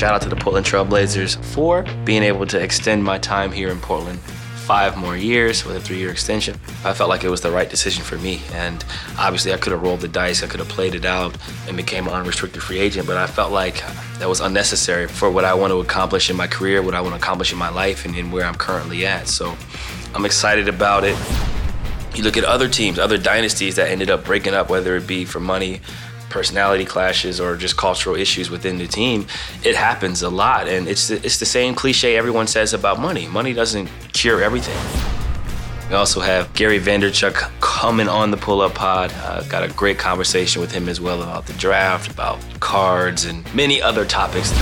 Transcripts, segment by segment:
shout out to the Portland Trailblazers for being able to extend my time here in Portland five more years with a three year extension. I felt like it was the right decision for me. And obviously, I could have rolled the dice, I could have played it out and became an unrestricted free agent, but I felt like that was unnecessary for what I want to accomplish in my career, what I want to accomplish in my life, and, and where I'm currently at. So I'm excited about it. You look at other teams, other dynasties that ended up breaking up, whether it be for money, personality clashes or just cultural issues within the team, it happens a lot. And it's the, it's the same cliche everyone says about money. Money doesn't cure everything. We also have Gary Vaynerchuk coming on the Pull Up Pod. Uh, got a great conversation with him as well about the draft, about cards, and many other topics.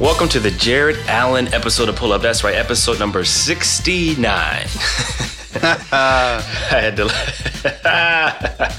Welcome to the Jared Allen episode of Pull Up. That's right, episode number 69. I had to, I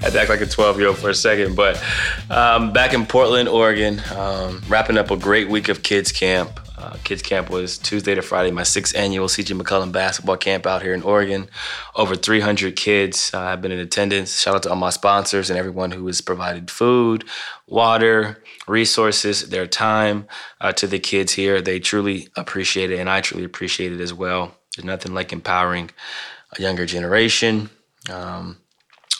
had to act like a 12 year old for a second, but um, back in Portland, Oregon, um, wrapping up a great week of kids camp. Uh, kids camp was Tuesday to Friday, my sixth annual CJ McCollum basketball camp out here in Oregon. Over 300 kids uh, have been in attendance. Shout out to all my sponsors and everyone who has provided food, water, resources, their time uh, to the kids here. They truly appreciate it, and I truly appreciate it as well. There's nothing like empowering a younger generation. Um,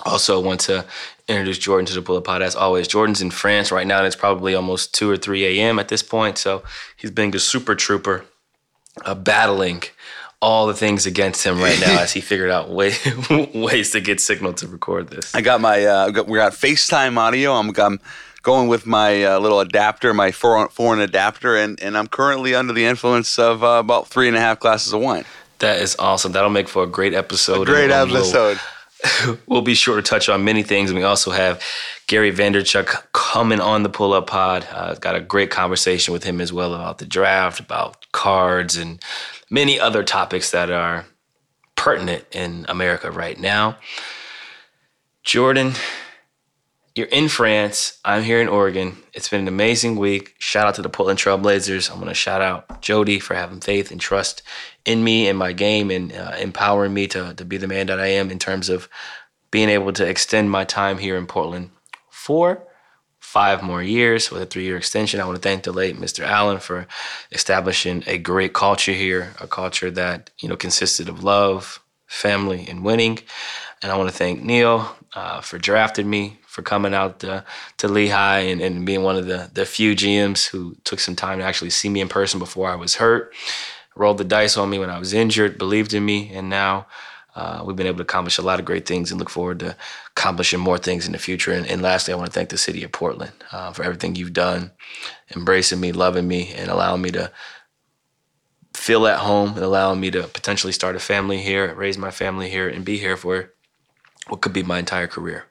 also, want to introduce Jordan to the Pull Up Pod as always. Jordan's in France right now, and it's probably almost 2 or 3 a.m. at this point. So he's being a super trooper, uh, battling all the things against him right now as he figured out way, ways to get signal to record this. I got my, uh, we got FaceTime audio. I'm, I'm going with my uh, little adapter, my foreign adapter, and, and I'm currently under the influence of uh, about three and a half glasses of wine. That is awesome. That'll make for a great episode. A great episode. We'll, be sure to touch on many things. We also have Gary Vaynerchuk coming on the Pull Up Pod. Uh, got a great conversation with him as well about the draft, about cards, and many other topics that are pertinent in America right now. Jordan, you're in France. I'm here in Oregon. It's been an amazing week. Shout out to the Portland Trailblazers. I'm going to shout out Jody for having faith and trust in me and my game and uh, empowering me to, to be the man that I am in terms of being able to extend my time here in Portland for five more years with a three year extension. I want to thank the late Mr. Allen for establishing a great culture here, a culture that, you know, consisted of love, family, and winning. And I want to thank Neil uh, for drafting me, for coming out to, to Lehigh and, and being one of the, the few GMs who took some time to actually see me in person before I was hurt, rolled the dice on me when I was injured, believed in me, and now uh, we've been able to accomplish a lot of great things and look forward to accomplishing more things in the future. And, and lastly, I want to thank the city of Portland uh, for everything you've done, embracing me, loving me, and allowing me to feel at home and allowing me to potentially start a family here, raise my family here, and be here for what could be my entire career.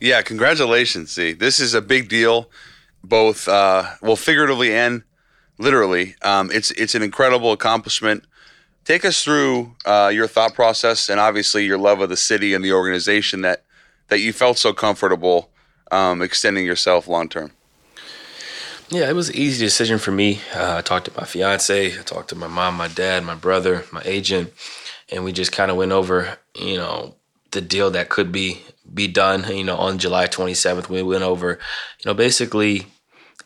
Yeah, congratulations. See, this is a big deal, both uh, well, figuratively and literally. Um, it's it's an incredible accomplishment. Take us through uh, your thought process and obviously your love of the city and the organization that that you felt so comfortable um, extending yourself long term. Yeah, it was an easy decision for me. Uh, I talked to my fiance, I talked to my mom, my dad, my brother, my agent, and we just kind of went over, you know, the deal that could be be done. You know, on July 27th, we went over, you know, basically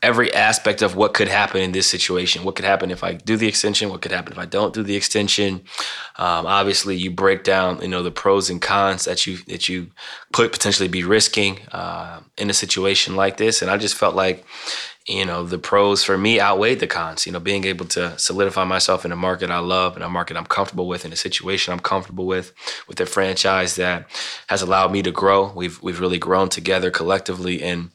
every aspect of what could happen in this situation. What could happen if I do the extension? What could happen if I don't do the extension? Um, obviously, you break down, you know, the pros and cons that you that you could potentially be risking uh, in a situation like this. And I just felt like, you know, the pros for me outweighed the cons. You know, being able to solidify myself in a market I love and a market I'm comfortable with, in a situation I'm comfortable with, with a franchise that has allowed me to grow. We've we've really grown together collectively, and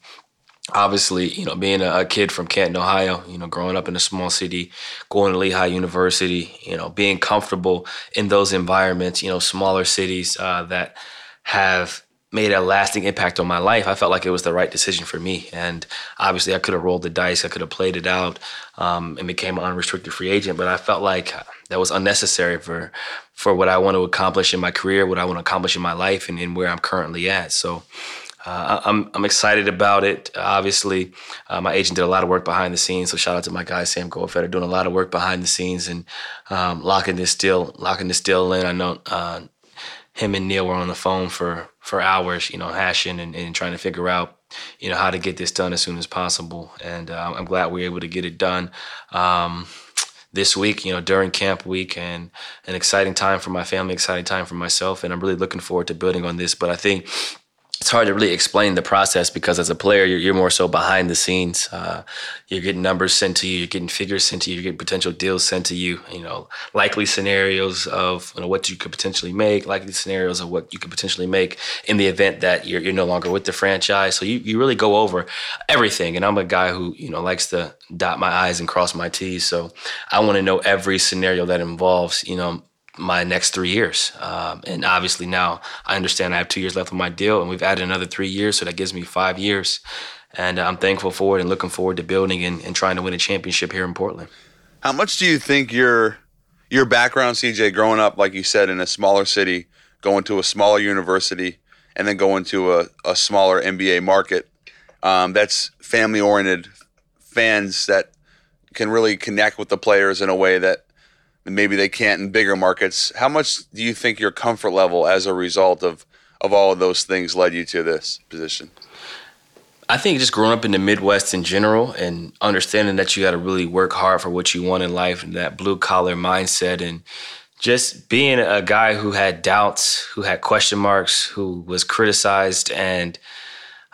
obviously, you know, being a, kid from Canton, Ohio, you know, growing up in a small city, going to Lehigh University, you know, being comfortable in those environments, you know, smaller cities uh, that have made a lasting impact on my life, I felt like it was the right decision for me. And obviously, I could have rolled the dice, I could have played it out, um, and became an unrestricted free agent. But I felt like that was unnecessary for for what I want to accomplish in my career, what I want to accomplish in my life, and, and where I'm currently at. So. Uh, I'm I'm excited about it. Obviously, uh, my agent did a lot of work behind the scenes. So shout out to my guy Sam Goldfeder doing a lot of work behind the scenes and um, locking this deal locking this deal in. I know uh, him and Neil were on the phone for for hours, you know, hashing and, and trying to figure out, you know, how to get this done as soon as possible. And uh, I'm glad we are able to get it done. Um, this week, you know, during camp week, and an exciting time for my family, exciting time for myself, and I'm really looking forward to building on this. But I think it's hard to really explain the process because as a player, you're, you're more so behind the scenes. Uh, you're getting numbers sent to you, you're getting figures sent to you, you're getting potential deals sent to you. You know, likely scenarios of you know what you could potentially make, likely scenarios of what you could potentially make in the event that you're, you're no longer with the franchise. So you, you really go over everything. And I'm a guy who you know likes to dot my i's and cross my t's. So I want to know every scenario that involves you know my next three years. Um, and obviously now I understand I have two years left on my deal, and we've added another three years, so that gives me five years. And I'm thankful for it and looking forward to building and, and trying to win a championship here in Portland. How much do you think your your background, CJ, growing up, like you said, in a smaller city, going to a smaller university, and then going to a, a smaller NBA market, um, that's family oriented fans that can really connect with the players in a way that maybe they can't in bigger markets. How much do you think your comfort level as a result of of all of those things led you to this position? I think just growing up in the Midwest in general and understanding that you got to really work hard for what you want in life and that blue collar mindset and just being a guy who had doubts, who had question marks, who was criticized and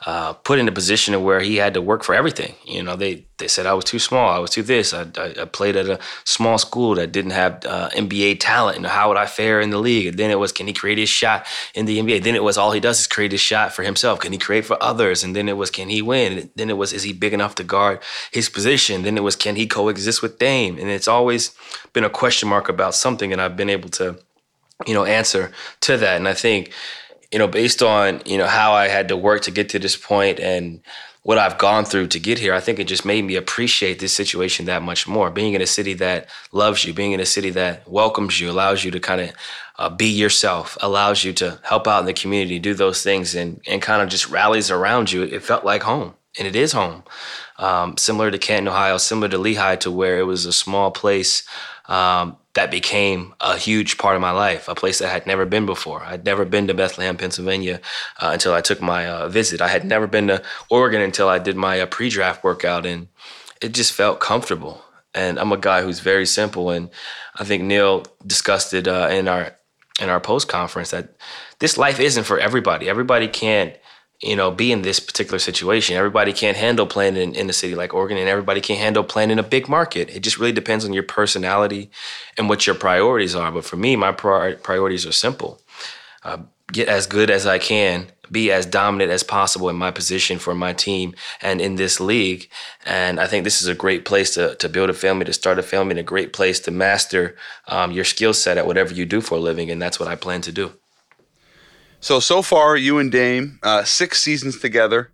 uh, put in a position where he had to work for everything. You know, they they said I was too small, I was too this. I, I, I played at a small school that didn't have uh, NBA talent. And how would I fare in the league? And then it was, can he create his shot in the NBA? Then it was, all he does is create his shot for himself. Can he create for others? And then it was, can he win? And then it was, is he big enough to guard his position? Then it was, can he coexist with Dame? And it's always been a question mark about something, and I've been able to, you know, answer to that. And I think you know, based on, you know, how I had to work to get to this point and what I've gone through to get here, I think it just made me appreciate this situation that much more. Being in a city that loves you, being in a city that welcomes you, allows you to kind of uh, be yourself, allows you to help out in the community, do those things, and and kind of just rallies around you. It felt like home, and it is home. Um, similar to Canton, Ohio, similar to Lehigh, to where it was a small place um, that became a huge part of my life, a place that I had never been before. I'd never been to Bethlehem, Pennsylvania uh, until I took my uh, visit. I had never been to Oregon until I did my uh, pre draft workout, and it just felt comfortable. And I'm a guy who's very simple, and I think Neil discussed it uh, in our in our post conference that this life isn't for everybody. Everybody can't you know, be in this particular situation. Everybody can't handle playing in, in a city like Oregon, and everybody can't handle playing in a big market. It just really depends on your personality and what your priorities are. But for me, my pri- priorities are simple: uh, get as good as I can, be as dominant as possible in my position for my team and in this league. And I think this is a great place to to build a family, to start a family, and a great place to master um, your skill set at whatever you do for a living. And that's what I plan to do. So so far, you and Dame, uh, six seasons together.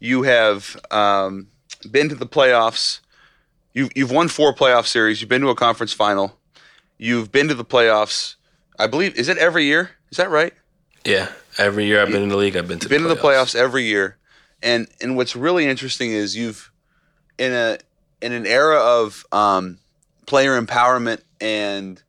You have um, been to the playoffs. You've you've won four playoff series. You've been to a conference final. You've been to the playoffs. I believe is it every year? Is that right? Yeah, every year I've been in the league. I've been to been the to the playoffs every year. And and what's really interesting is you've in a in an era of um, player empowerment and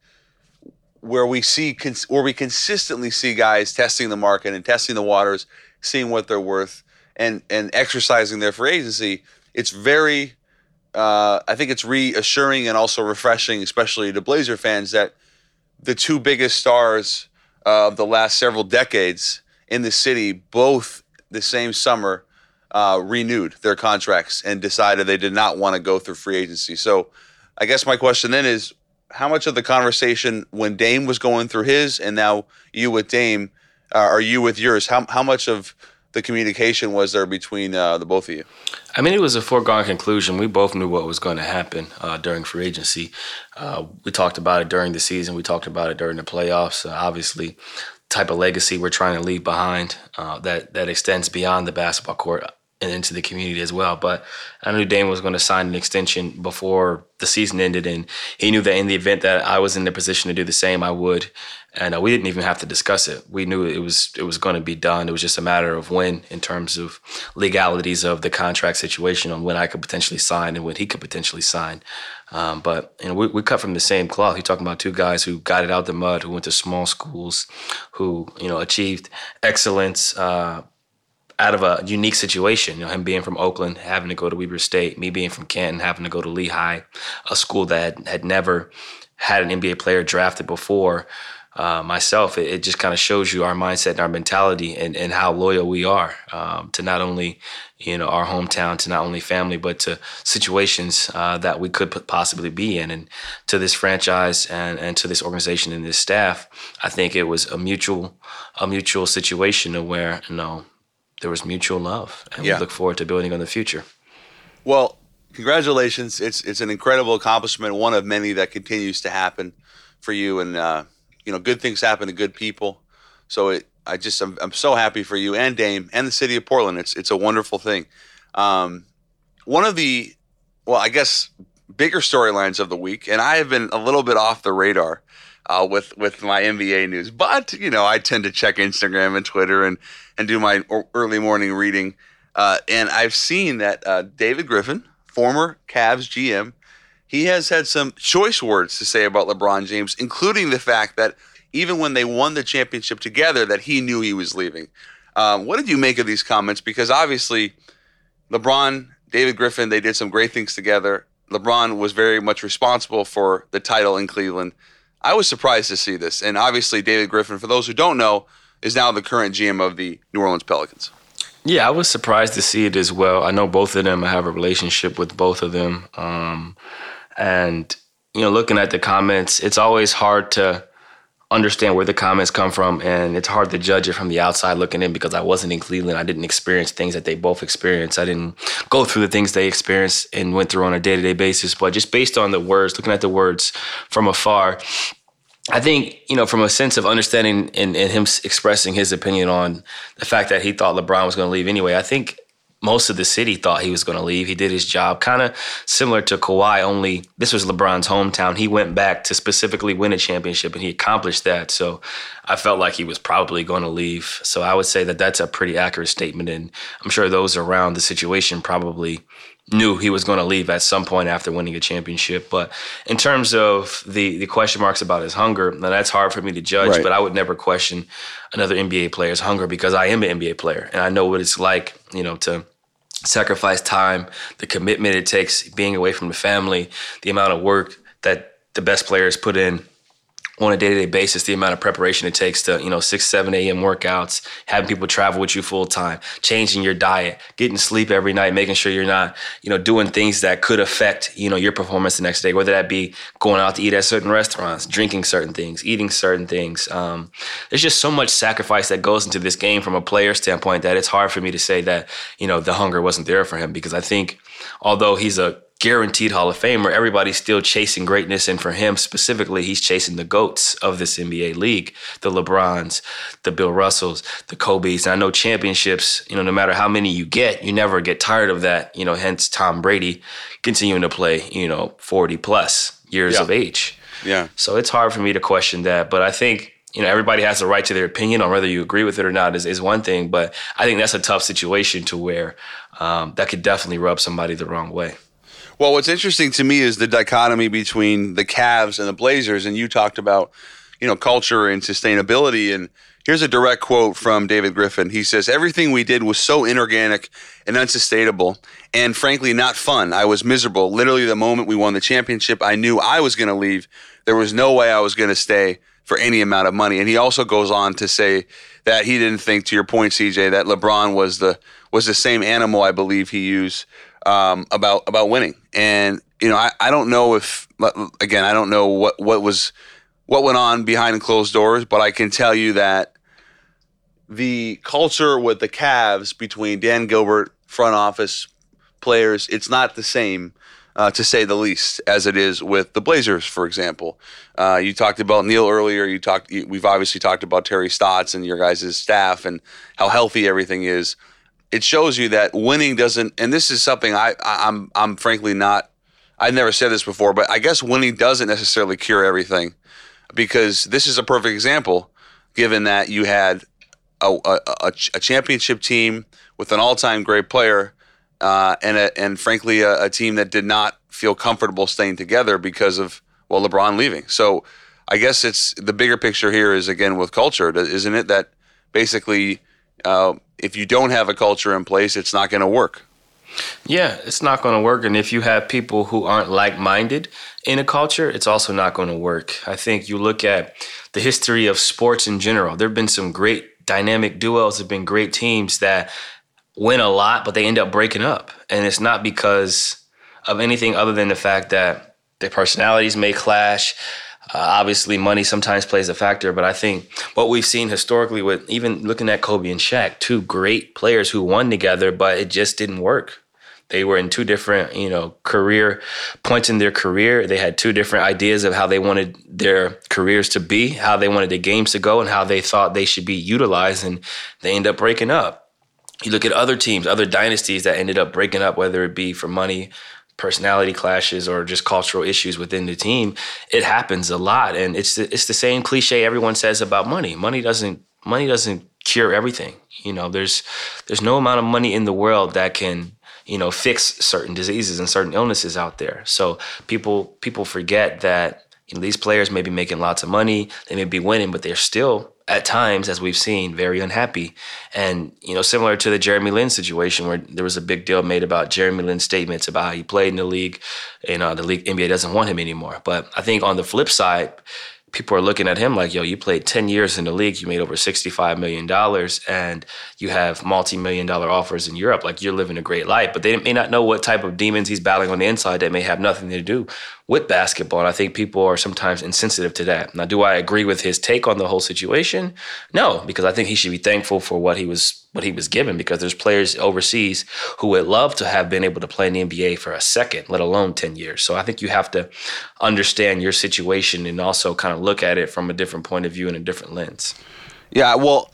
where we see where we consistently see guys testing the market and testing the waters, seeing what they're worth, and and exercising their free agency. It's very, uh, I think it's reassuring and also refreshing, especially to Blazer fans, that the two biggest stars of the last several decades in the city, both the same summer, uh, renewed their contracts and decided they did not want to go through free agency. So, I guess my question then is how much of the conversation when Dame was going through his, and now you with Dame, uh, are you with yours? How how much of the communication was there between uh, the both of you? I mean, it was a foregone conclusion. We both knew what was going to happen uh, during free agency. Uh, we talked about it during the season. We talked about it during the playoffs. Uh, obviously, type of legacy we're trying to leave behind uh, that that extends beyond the basketball court and into the community as well. But I knew Dame was going to sign an extension before the season ended, and he knew that in the event that I was in the position to do the same, I would. And uh, we didn't even have to discuss it. We knew it was it was going to be done. It was just a matter of when, in terms of legalities of the contract situation, on when I could potentially sign and when he could potentially sign. Um, but you know, we, we cut from the same cloth. You're talking about two guys who got it out the mud, who went to small schools, who you know achieved excellence. Uh, out of a unique situation. You know, him being from Oakland, having to go to Weber State, me being from Canton, having to go to Lehigh, a school that had, never had an NBA player drafted before. Uh, myself, it, it just kind of shows you our mindset and our mentality and, and how loyal we are um, to not only you know our hometown, to not only family, but to situations uh, that we could possibly be in, and to this franchise and, and to this organization and this staff. I think it was a mutual a mutual situation to where you know there was mutual love, and yeah. we look forward to building on the future. Well, congratulations! It's it's an incredible accomplishment, one of many that continues to happen for you, and uh, you know, good things happen to good people. So it, I just I'm, I'm, so happy for you and Dame and the city of Portland. It's it's a wonderful thing. Um, one of the well, I guess bigger storylines of the week, and I have been a little bit off the radar uh, with with my NBA news. But you know, I tend to check Instagram and Twitter and and do my early morning reading. Uh, and I've seen that uh, David Griffin, former Cavs GM, he has had some choice words to say about LeBron James, including the fact that even when they won the championship together, that he knew he was leaving. Um, what did you make of these comments? Because obviously, LeBron, David Griffin, they did some great things together. LeBron was very much responsible for the title in Cleveland. I was surprised to see this. And obviously, David Griffin, for those who don't know, is now the current GM of the New Orleans Pelicans. Yeah, I was surprised to see it as well. I know both of them. I have a relationship with both of them. Um, and, you know, looking at the comments, it's always hard to understand where the comments come from. And it's hard to judge it from the outside looking in because I wasn't in Cleveland. I didn't experience things that they both experienced. I didn't go through the things they experienced and went through on a day to day basis. But just based on the words, looking at the words from afar, I think, you know, from a sense of understanding and, and, him expressing his opinion on the fact that he thought LeBron was going to leave anyway, I think most of the city thought he was going to leave. He did his job kind of similar to Kawhi, only this was LeBron's hometown. He went back to specifically win a championship and he accomplished that. So I felt like he was probably going to leave. So I would say that that's a pretty accurate statement. And I'm sure those around the situation probably knew he was going to leave at some point after winning a championship. But in terms of the the question marks about his hunger, now that's hard for me to judge. Right. But I would never question another NBA player's hunger because I am an NBA player and I know what it's like, you know, to sacrifice time, the commitment it takes, being away from the family, the amount of work that the best players put in on a day-to-day basis the amount of preparation it takes to you know 6 7 a.m workouts having people travel with you full time changing your diet getting sleep every night making sure you're not you know doing things that could affect you know your performance the next day whether that be going out to eat at certain restaurants drinking certain things eating certain things. Um, there's just so much sacrifice that goes into this game from a player standpoint that it's hard for me to say that you know the hunger wasn't there for him because i think although he's a guaranteed Hall of Famer, everybody's still chasing greatness. And for him specifically, he's chasing the GOATs of this NBA league the LeBrons, the Bill Russells, the Kobe's. And I know championships, you know, no matter how many you get, you never get tired of that. You know, hence Tom Brady continuing to play, you know, 40 plus years yeah. of age. Yeah. So it's hard for me to question that. But I think you know, everybody has a right to their opinion on whether you agree with it or not is, is one thing, but I think that's a tough situation to where um, that could definitely rub somebody the wrong way. Well, what's interesting to me is the dichotomy between the Cavs and the Blazers, and you talked about, you know, culture and sustainability. And here's a direct quote from David Griffin. He says, "Everything we did was so inorganic and unsustainable, and frankly, not fun. I was miserable. Literally, the moment we won the championship, I knew I was going to leave. There was no way I was going to stay for any amount of money." And he also goes on to say that he didn't think, to your point, CJ, that LeBron was the was the same animal I believe he used um, about about winning. And you know, I, I don't know if again I don't know what what was what went on behind closed doors, but I can tell you that the culture with the Cavs between Dan Gilbert, front office, players, it's not the same. Uh, to say the least, as it is with the Blazers, for example. Uh, you talked about Neil earlier. You talked. We've obviously talked about Terry Stotts and your guys' staff and how healthy everything is it shows you that winning doesn't. And this is something I, I I'm I'm frankly not. I've never said this before, but I guess winning doesn't necessarily cure everything, because this is a perfect example. Given that you had a, a, a, a championship team with an all-time great player, uh, and a, and frankly a, a team that did not feel comfortable staying together because of well LeBron leaving. So I guess it's the bigger picture here is again with culture, isn't it? That basically, uh, if you don't have a culture in place, it's not going to work. Yeah, it's not going to work. And if you have people who aren't like minded in a culture, it's also not going to work. I think you look at the history of sports in general, there have been some great dynamic duos, there have been great teams that win a lot, but they end up breaking up. And it's not because of anything other than the fact that their personalities may clash. Uh, obviously, money sometimes plays a factor, but I think what we've seen historically with even looking at Kobe and Shaq, two great players who won together, but it just didn't work. They were in two different, you know, career points in their career. They had two different ideas of how they wanted their careers to be, how they wanted the games to go, and how they thought they should be utilized, and they end up breaking up. You look at other teams, other dynasties that ended up breaking up, whether it be for money, personality clashes or just cultural issues within the team, it happens a lot. And it's the, it's the same cliche everyone says about money. Money doesn't money doesn't cure everything. You know, there's there's no amount of money in the world that can you know fix certain diseases and certain illnesses out there. So people people forget that you know, these players may be making lots of money, they may be winning, but they're still at times, as we've seen, very unhappy. And, you know, similar to the Jeremy Lin situation where there was a big deal made about Jeremy Lin's statements about how he played in the league and uh, the league NBA doesn't want him anymore. But I think on the flip side, people are looking at him like, yo, you played 10 years in the league, you made over $65 million, and you have multi million dollar offers in Europe. Like, you're living a great life. But they may not know what type of demons he's battling on the inside that may have nothing to do with basketball. And I think people are sometimes insensitive to that. Now, do I agree with his take on the whole situation? No, because I think he should be thankful for what he was what he was given because there's players overseas who would love to have been able to play in the NBA for a second, let alone 10 years. So I think you have to understand your situation and also kind of look at it from a different point of view and a different lens. Yeah, well,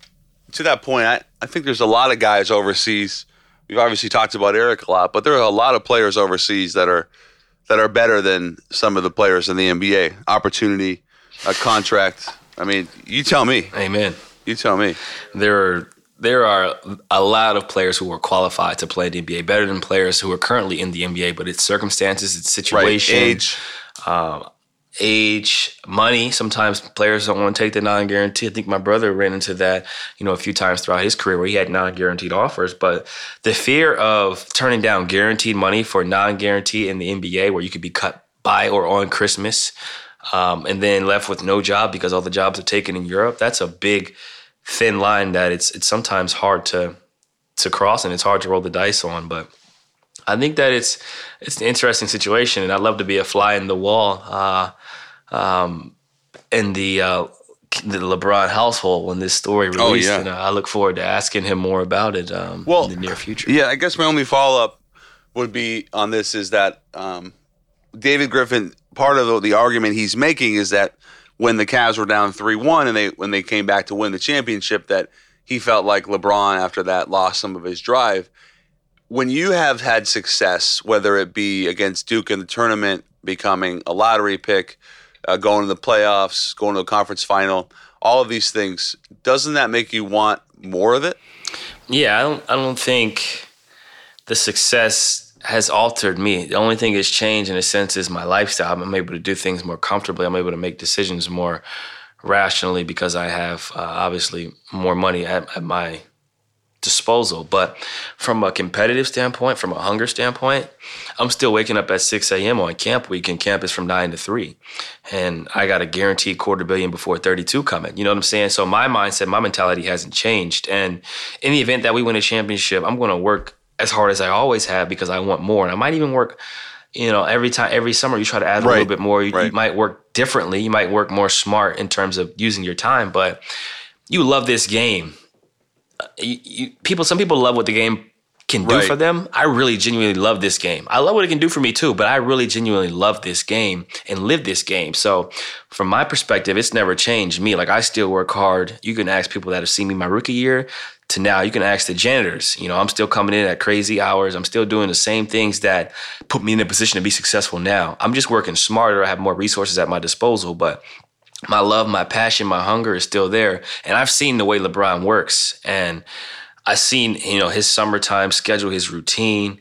to that point, I, I think there's a lot of guys overseas. We've obviously talked about Eric a lot, but there are a lot of players overseas that are that are better than some of the players in the NBA. Opportunity, a contract. I mean, you tell me. Amen. You tell me. There are there are a lot of players who are qualified to play the NBA, better than players who are currently in the NBA. But it's circumstances, it's situation, right. age, uh, age, money. Sometimes players don't want to take the non-guarantee. I think my brother ran into that, you know, a few times throughout his career where he had non-guaranteed offers. But the fear of turning down guaranteed money for non-guarantee in the NBA, where you could be cut by or on Christmas, um, and then left with no job because all the jobs are taken in Europe. That's a big thin line that it's it's sometimes hard to to cross and it's hard to roll the dice on. But I think that it's it's an interesting situation, and I'd love to be a fly in the wall uh, um, in the uh, the LeBron household when this story released. Oh, yeah. And uh, I look forward to asking him more about it um, well, in the near future. Yeah, I guess my only follow up would be on this is that um, David Griffin. Part of the, the argument he's making is that when the Cavs were down three one and they when they came back to win the championship that he felt like LeBron after that lost some of his drive. When you have had success, whether it be against Duke in the tournament, becoming a lottery pick, uh, going to the playoffs, going to a conference final, all of these things, doesn't that make you want more of it? Yeah, I don't. I don't think the success has altered me. The only thing that's changed in a sense is my lifestyle. I'm able to do things more comfortably. I'm able to make decisions more rationally because I have uh, obviously more money at, at, my disposal. But from a competitive standpoint, from a hunger standpoint, I'm still waking up at 6 a.m. on camp week, and camp is from 9 to 3. And I got a guaranteed quarter billion before 32 coming. You know what I'm saying? So my mindset, my mentality hasn't changed. And in the event that we win a championship, I'm going to work as hard as I always have because I want more. And I might even work, you know, every time, every summer you try to add a little bit more. You, right. you might work differently. You might work more smart in terms of using your time, but you love this game. You, you, people, some people love what the game can do right. for them. I really genuinely love this game. I love what it can do for me too, but I really genuinely love this game and live this game. So, from my perspective, it's never changed me. Like I still work hard. You can ask people that have seen me my rookie year to now you can ask the janitors. You know, I'm still coming in at crazy hours. I'm still doing the same things that put me in a position to be successful now. I'm just working smarter. I have more resources at my disposal, but my love, my passion, my hunger is still there. And I've seen the way LeBron works and I've seen, you know, his summertime schedule, his routine.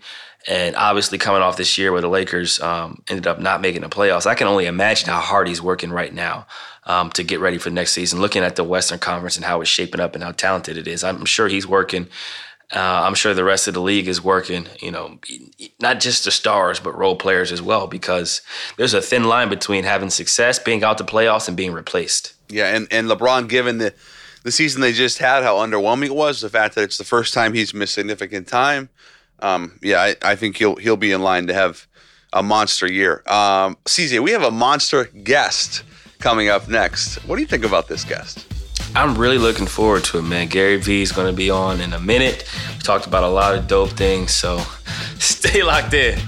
And obviously, coming off this year where the Lakers um, ended up not making the playoffs, I can only imagine how hard he's working right now um, to get ready for next season. Looking at the Western Conference and how it's shaping up and how talented it is, I'm sure he's working. Uh, I'm sure the rest of the league is working. You know, not just the stars, but role players as well, because there's a thin line between having success, being out the playoffs, and being replaced. Yeah, and and LeBron, given the the season they just had, how underwhelming it was, the fact that it's the first time he's missed significant time um, yeah, I, I, think he'll he'll be in line to have a monster year. Um, we have a monster guest coming up next. What do you think about this guest? I'm really looking forward to it, man. Gary Vee is going to be on in a minute. We talked about a lot of dope things, so stay locked in.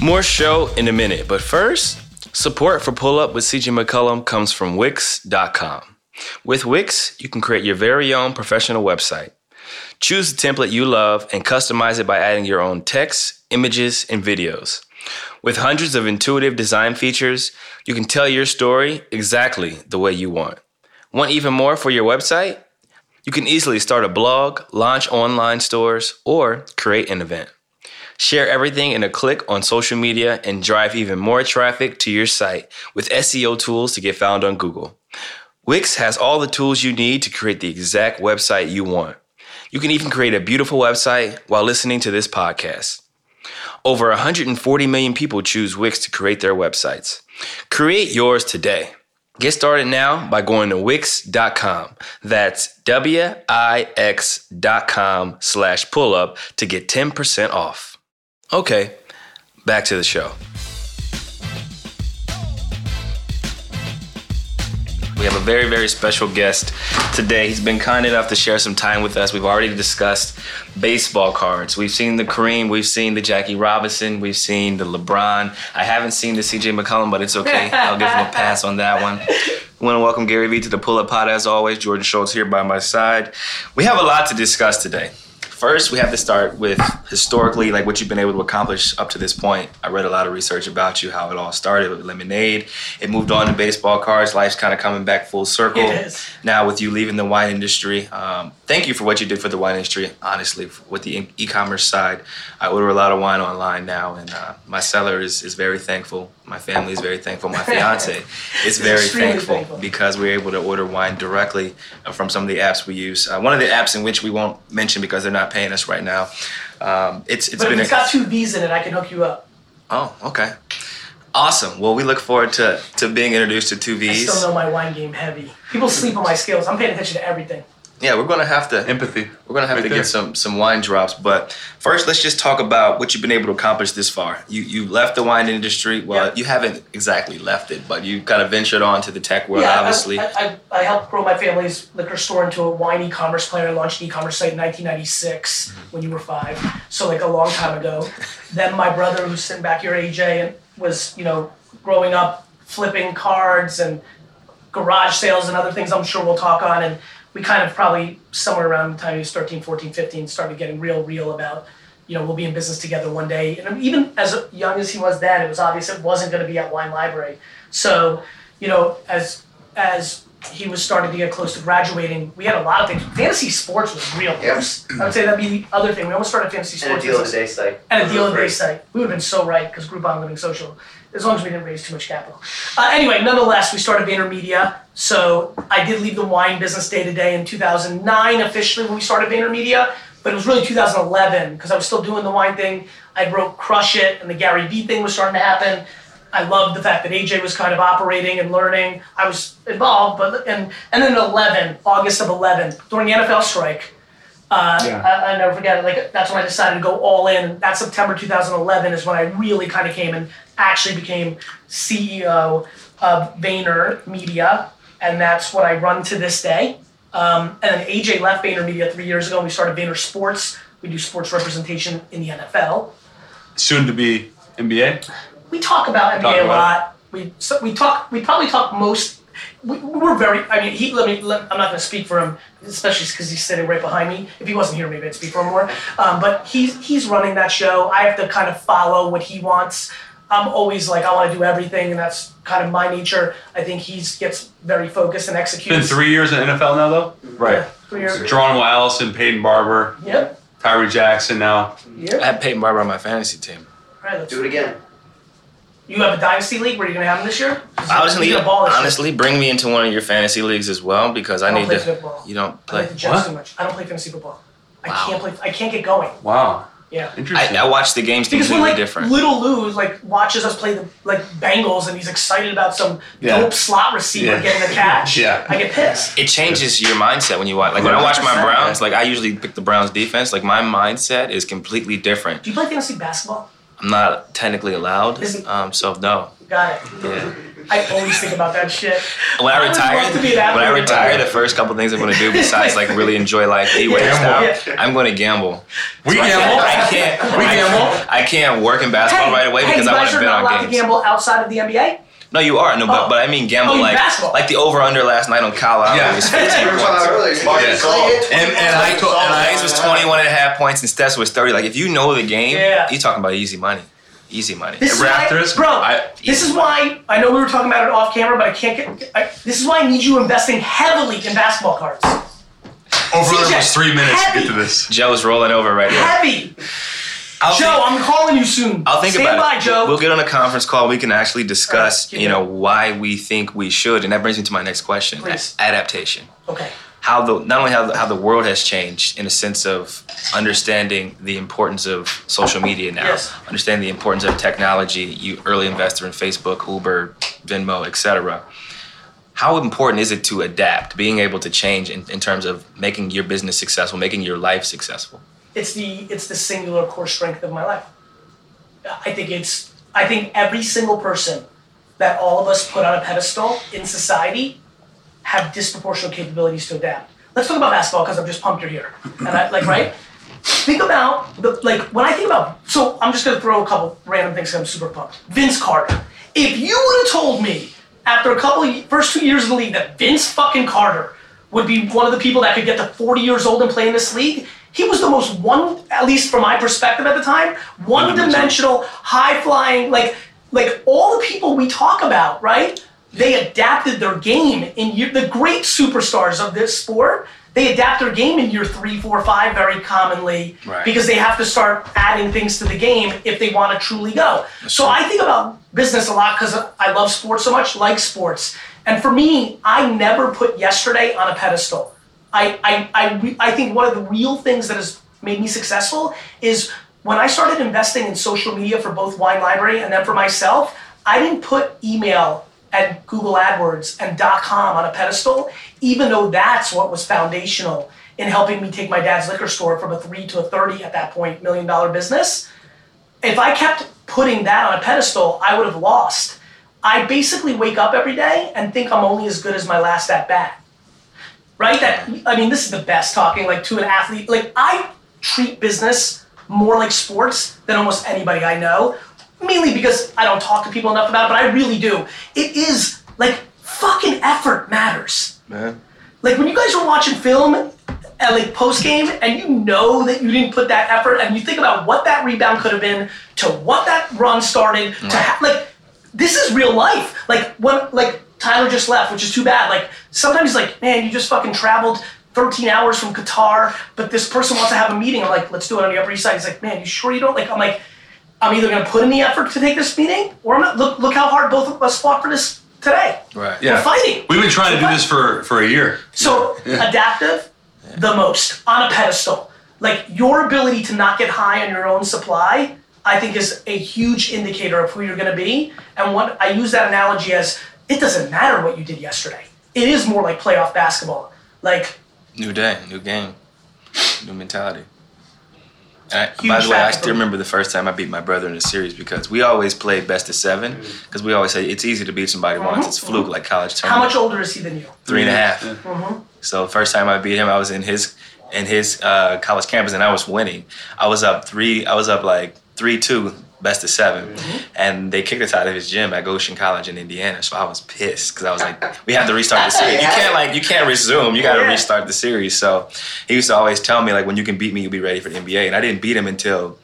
More show in a minute, but first, support for Pull Up with CJ McCollum comes from Wix.com. With Wix, you can create your very own professional website. Choose the template you love and customize it by adding your own text, images, and videos. With hundreds of intuitive design features, you can tell your story exactly the way you want. Want even more for your website? You can easily start a blog, launch online stores, or create an event. Share everything in a click on social media and drive even more traffic to your site with SEO tools to get found on Google. Wix has all the tools you need to create the exact website you want. You can even create a beautiful website while listening to this podcast. Over 140 million people choose Wix to create their websites. Create yours today. Get started now by going to Wix.com. That's W-I-X.com slash pull up to get 10% off. Okay, back to the show. We have a very, very special guest today. He's been kind enough to share some time with us. We've already discussed baseball cards. We've seen the Kareem, we've seen the Jackie Robinson, we've seen the LeBron. I haven't seen the CJ McCollum, but it's okay. I'll give him a pass on that one. I want to welcome Gary Vee to the Pull Up Pod as always. Jordan Schultz here by my side. We have a lot to discuss today first we have to start with historically like what you've been able to accomplish up to this point. I read a lot of research about you how it all started with lemonade. It moved on to baseball cards. Life's kind of coming back full circle it is. now with you leaving the wine industry. Um, thank you for what you did for the wine industry honestly with the e-commerce side. I order a lot of wine online now and uh, my cellar is, is very thankful my family is very thankful my fiance is very thankful, thankful, because we're able to order wine directly from some of the apps we use uh, one of the apps in which we won't mention because they're not paying us right now. Um, it's it's but been. It's a, got two V's in it. I can hook you up. Oh, okay. Awesome. Well, we look forward to, to being introduced to two V's. I still know my wine game heavy. People sleep on my skills. I'm paying attention to everything yeah, we're gonna have to empathy. We're gonna have right to there. get some some wine drops. But first, let's just talk about what you've been able to accomplish this far. You you left the wine industry. Well, yeah. you haven't exactly left it, but you kind of ventured on to the tech world. Yeah, obviously. I, I, I helped grow my family's liquor store into a wine e-commerce player. I launched an e-commerce site in 1996 mm-hmm. when you were five, so like a long time ago. then my brother, who's sitting back here, AJ, was you know growing up flipping cards and garage sales and other things. I'm sure we'll talk on and we kind of probably somewhere around the time he was 13, 14, 15 started getting real, real about, you know, we'll be in business together one day. And even as young as he was then, it was obvious it wasn't going to be at Wine Library. So, you know, as as he was starting to get close to graduating, we had a lot of things. Fantasy sports was real close. I would say that'd be the other thing. We almost started fantasy sports. And a deal of the day site. And a deal of the day site. We would have been so right because Groupon Living Social as long as we didn't raise too much capital. Uh, anyway, nonetheless, we started VaynerMedia. So I did leave the wine business day to day in 2009 officially when we started VaynerMedia, but it was really 2011 because I was still doing the wine thing. I wrote Crush It, and the Gary Vee thing was starting to happen. I loved the fact that AJ was kind of operating and learning. I was involved, but and and then 11, August of 11, during the NFL strike. Uh, yeah. I, I never forget it. Like that's when I decided to go all in. That September 2011 is when I really kind of came and actually became CEO of Vayner Media, and that's what I run to this day. Um, and then AJ left Vayner Media three years ago, and we started Vayner Sports. We do sports representation in the NFL. Soon to be NBA. We talk about NBA talk a lot. We so we talk. We probably talk most. we, we're very. I mean, he. Let me. Let, I'm not going to speak for him, especially because he's sitting right behind me. If he wasn't here, maybe I'd speak for him more. Um, but he's he's running that show. I have to kind of follow what he wants. I'm always like I want to do everything, and that's kind of my nature. I think he's gets very focused and executes. Been three years in NFL now, though. Right. Three years. Geronimo Allison, Peyton Barber, Yep. Tyree Jackson now. I Yep. had Peyton Barber on my fantasy team. All right, let's Do it again. You have a dynasty league where are you're gonna have him this year? Honestly, He's gonna ball this year. honestly, bring me into one of your fantasy leagues as well because I, I need to. football. You don't play. I like the Jets What? too much. I don't play fantasy football. I can't play. I can't get going. Wow. Yeah. Interesting. I, I watch the games Because when completely like different. little Lou like watches us play the like Bengals and he's excited about some Yeah. dope slot receiver Yeah. getting a catch, Yeah. I get pissed. it changes your mindset when you watch. Like when I watch my Browns, like I usually pick the Browns defense. Like my mindset is completely different. Do you play fantasy basketball? I'm not technically allowed, Isn't- um, so no. Got it. Yeah. I always think about that shit. When I I retire, love to be an when I retire, the first couple things I'm going to do besides like really enjoy life, eat way Yeah. I'm going to gamble. we I gamble. can't. I can't. We I gamble. can't- I can't work in basketball Hey, right away because you I want guys are not on allowed games. to gamble outside of the NBA. No, you are. No, but, Oh. but I mean gamble Oh, like basketball. like the over under last night on Kyle Lowry Yeah. was 15 We were talking about points. earlier. Yes. Klay hit And- and I 21 told- And points. Hayes was 21 and a half points and Steph was 30. Like if you know the game, Yeah. you talking about easy money. Easy money. This is Raptors, why, bro. I- this is why I know we were talking about it off camera, but I can't get. I, this is why I need you investing heavily in basketball cards. Over CJ, was three minutes to heavy. get to this. Joe's rolling over right now. Heavy, I'll Joe. think- I'm calling you soon. I'll think Stand about by, it. Joe. We'll get on a conference call. We can actually discuss, keep you know, why we think we should, and that brings me to my next question: Please. Adaptation. okay. How the not only how the, how the world has changed in a sense of understanding the importance of social media now, Yes. understanding the importance of technology. You early investor in Facebook, Uber, Venmo, etc. How important is it to adapt, being able to change in, in terms of making your business successful, making your life successful? It's the it's the singular core strength of my life. I think it's I think every single person that all of us put on a pedestal in society have disproportionate capabilities to adapt. Let's talk about basketball because I'm just pumped you're here. And I like right? Think about the like when I think about so I'm just gonna throw a couple random things I'm super pumped. Vince Carter. If you would have told me after a couple of first two years in the league that Vince fucking Carter would be one of the people that could get to 40 years old and play in this league, he was the most one, at least from my perspective at the time, one-dimensional, high-flying, like like all the people we talk about, right? They adapted their game in year, the great superstars of this sport. They adapt their game in year three, four, five very commonly Right. because they have to start adding things to the game if they want to truly go. so I think about business a lot because I love sports so much, like sports. And for me, I never put yesterday on a pedestal. I, I, I, I think one of the real things that has made me successful is when I started investing in social media for both Wine Library and then for myself, I didn't put email and Google AdWords and .com on a pedestal, even though that's what was foundational in helping me take my dad's liquor store from a three to a 30 at that point million dollar business. If I kept putting that on a pedestal, I would have lost. I basically wake up every day and think I'm only as good as my last at bat right? That I mean, this is the best talking like to an athlete. Like I treat business more like sports than almost anybody I know, mainly because I don't talk to people enough about it. But I really do. It is like fucking effort matters. Man. Like when you guys are watching film at like post game and you know that you didn't put that effort and you think about what that rebound could have been to what that run started to ha- like this is real life. Like when like Tyler just left, which is too bad. Like sometimes like, man, you just fucking traveled 13 hours from Qatar, but this person wants to have a meeting. I'm like, let's do it on the Upper East Side. He's like, man, you sure you don't? Like I'm like, I'm either gonna put in the effort to take this meeting or I'm not. Look look how hard both of us fought for this today. Right. Yeah. We're fighting. We've been trying to do this for, for a year. So adaptive, the most on a pedestal. Like your ability to not get high on your own supply, I think is a huge indicator of who you're going to be. And what I use that analogy as it doesn't matter what you did yesterday. It is more like playoff basketball. Like New day, new game, new mentality. I- by the way, I still remember the first time I beat my brother in a series because we always played best of seven mm. because we always say it's easy to beat somebody once. It's mm-hmm. fluke like college tournament. how much older is he than you? Three and a mm. half. Mm-hmm. So first time I beat him, I was in his in his uh, college campus and I was winning. I was up three. I was up like three two, best of 7 Mm-hmm. and they kicked us out of his gym at Goshen College in Indiana. So I was pissed because I was like, we have to restart the series. You can't like you can't resume. You got to Yeah. restart the series. So he used to always tell me like, when you can beat me, you'll be ready for the NBA. And I didn't beat him until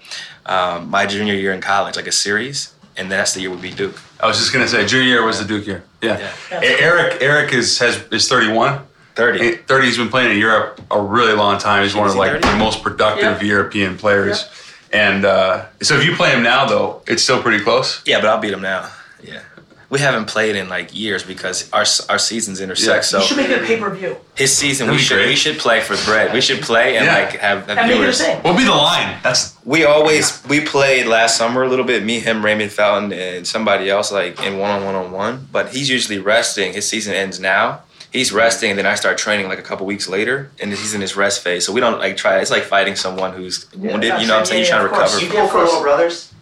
um, my junior year in college, like a series, and that's the year we beat Duke. I was just gonna say, junior year was the Duke year. Yeah. Yeah. Eric Eric is has is 31. Thirty. Eh, 30. He's been playing in Europe a really long time. He's one Is of like 30? the most productive Yeah. European players. And uh, so if you play him now, though, it's still pretty close. Yeah, but I'll beat him now. Yeah. We haven't played in like years because our our seasons intersect. Yeah. So You should make it a pay per view his season, That'd we should great. we should play for bread. We should play and Yeah. like have, have and make it a viewers. thing. What'll be the line? That's We always we played last summer a little bit. Me, him, Raymond Fountain, and somebody else like in one on one on one. But he's usually resting. His season ends now. He's resting, and then I start training like a couple weeks later, and he's in his rest phase. So we don't like try. It's like fighting someone who's wounded. You know what I'm saying? Yeah, You're trying to course. recover. You from pull of for little brothers?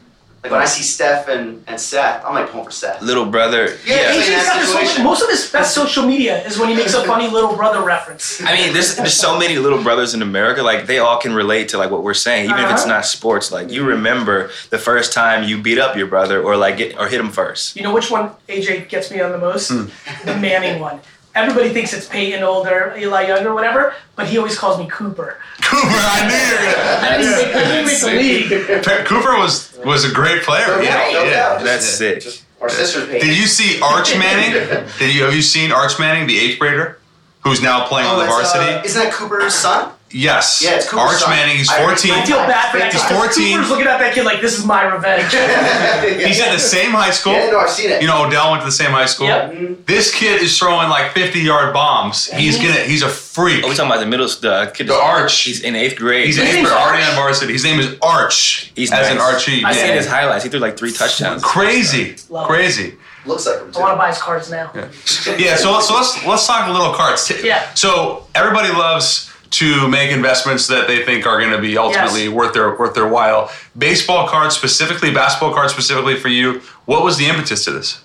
Like when I see Steph and, and Seth, I'm like pulling for Seth. Little brother. Yeah, Yeah. he's- AJ's got his social, most of his best social media is when he makes a funny little brother reference. I mean, there's there's so many little brothers in America. Like they all can relate to like what we're saying, even if it's Uh-huh. not sports. Like you remember the first time you beat up your brother, or like get or hit him first. You know which one AJ gets me on the most? Hmm. The Manning one. Everybody thinks it's Peyton older, Eli younger, whatever, but he always calls me Cooper. Cooper. I knew you were gonna. I didn't make, I didn't make the league. Pe- Cooper was was a great player. No doubt, no doubt. That's sick. Our sister's paid. Did you see Arch Manning? Did you have you seen Arch Manning, the eighth grader, who's now playing on the Oh, varsity? uh, isn't that Cooper's son? Yes. Yeah, it's Cooper's Arch son. Manning. He's I- 14. I feel bad for that He's kid. 'cause 14. Cooper's looking at that kid like, this is my revenge. He's at the same high school. Yeah, no, I've seen it. You know, Odell went to the same high school. Yep. Mm-hmm. This kid is throwing like 50 yard bombs. He's gonna. He's a freak. Are we talking about the middle? The kid. The Arch. He's in eighth grade. He's His an name's eighth already Arch? on varsity. His name is Arch. He's as nice. an Archie. I I see seen his highlights. He threw like three touchdowns. Crazy, Love it. crazy. Looks like him too. I want to buy his cards now. Yeah. So so let's let's talk a little cards. T- Yeah. So everybody loves to make investments that they think are going to be ultimately Yes. worth their worth their while. Baseball cards specifically, basketball cards specifically for you. What was the impetus to this?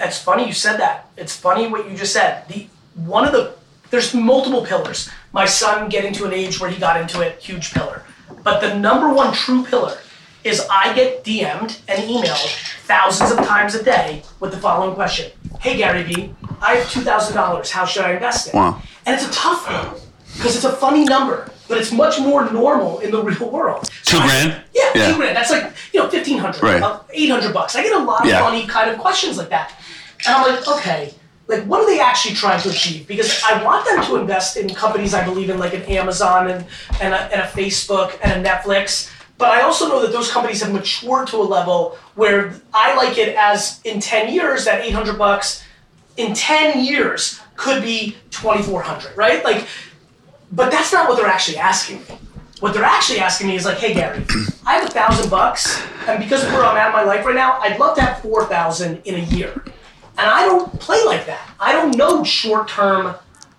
It's funny you said that. It's funny what you just said. The one of the there's multiple pillars. My son getting to an age where he got into it, huge pillar. But the number one true pillar is I get DM'd and emailed thousands of times a day with the following question: Hey Gary Vee, I have two thousand dollars. How should I invest it? Wow. And it's a tough one because it's a funny number, but it's much more normal in the real world. Two So I- grand? yeah, Yeah. two grand. That's like you know fifteen hundred, Right. uh, eight hundred bucks. I get a lot Yeah. of funny kind of questions like that, and I'm like, okay, like what are they actually trying to achieve? Because I want them to invest in companies I believe in, like an Amazon and and a, and a Facebook and a Netflix. But I also know that those companies have matured to a level where I like it as in ten years that eight hundred bucks in 10 years could be 2400 right like but that's not what they're actually asking me what they're actually asking me is like hey gary i have a thousand bucks and because of where i'm at in my life right now i'd love to have 4000 in a year and i don't play like that i don't know short term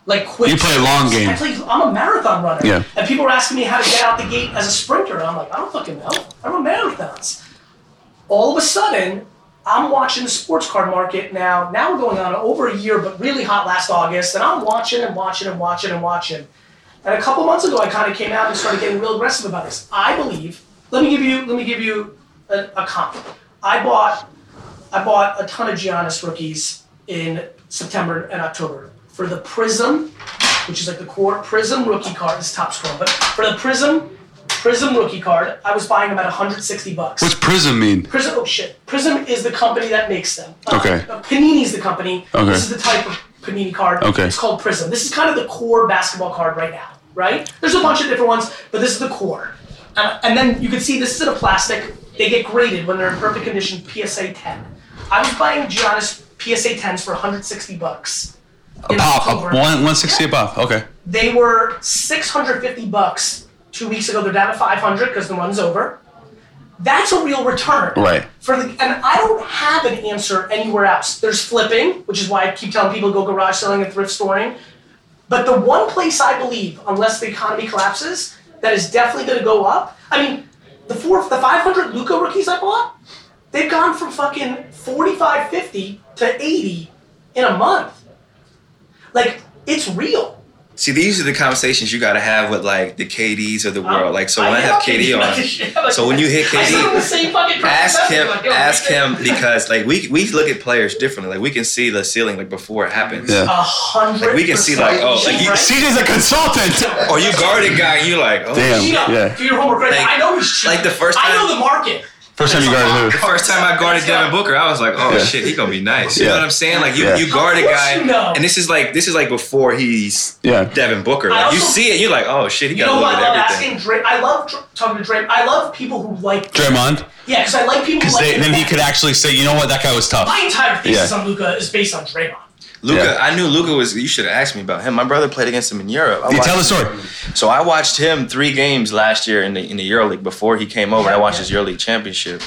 like quick You play long game. I play, i'm a marathon runner Yeah. and people are asking me how to get out the gate as a sprinter and i'm like i don't fucking know i run marathons all of a sudden, I'm watching the sports card market now. Now we're going on over a year, but really hot last August, and I'm watching and watching and watching and watching. And a couple months ago, I kind of came out and started getting real aggressive about this. I believe. Let me give you. Let me give you a, a comp. I bought. I bought a ton of Giannis rookies in September and October for the Prism, which is like the core Prism rookie card. This is top score, but for the Prism. Prism rookie card, I was buying them at 160 bucks. What's Prism mean? Prism, oh shit. Prism is the company that makes them. Uh, Okay. uh, Panini's the company. Okay. This is the type of Panini card. Okay. It's called Prism. This is kind of the core basketball card right now, right? There's a bunch of different ones, but this is the core. Uh, and then you can see this is in a plastic. They get graded when they're in perfect condition, PSA 10. I was buying Giannis PSA 10s for 160 bucks. in October. 160 a pop. Okay. They were 650 bucks two weeks ago. They're down to 500 because the run's over. That's a real return. Right. For the and I don't have an answer anywhere else. There's flipping, which is why I keep telling people go garage selling and thrift storing. But the one place I believe, unless the economy collapses, that is definitely going to go up. I mean, the four, the 500 Luka rookies I bought, they've gone from fucking 45, 50 to 80 in a month. Like it's real. See, these are the conversations you gotta have with like the KDs of the oh, world. Like, so when I, get have KD on, like so when you hit I sit on KD, the same fucking ask him, like, ask man, him because like we we look at players differently. Like we can see the ceiling like before it happens. Yeah. A hundred. Like, we can see, like, oh, like, you- CJ's a consultant. Or you guard a guy, and you like, oh, Damn. Gino, Yeah. do your homework right. Like- I know he's cheap. like the first time, I know the market. First time you guarded The who? first time I guarded Devin Booker, I was like, "Oh Yeah. shit, he gonna be nice." You Yeah. know what I'm saying? Like you, Yeah. you guard a guy, you know. and this is like this is like before he's Yeah. Devin Booker. I Like you see it, you're like, "Oh shit, he got know a who little I bit love of everything." asking Drake? I love Dr- talking to Drake. I love people who like. Draymond. Yeah, because I like people who Because like. then he could actually say, you know what, that guy was tough. My entire thesis Yeah. on Luka is based on Draymond. Luka, Yeah. I knew Luka was. You should have asked me about him. My brother played against him in Europe. I You tell the story. So I watched him three games last year in the in the EuroLeague before he came over. I watched Yeah. his EuroLeague championship.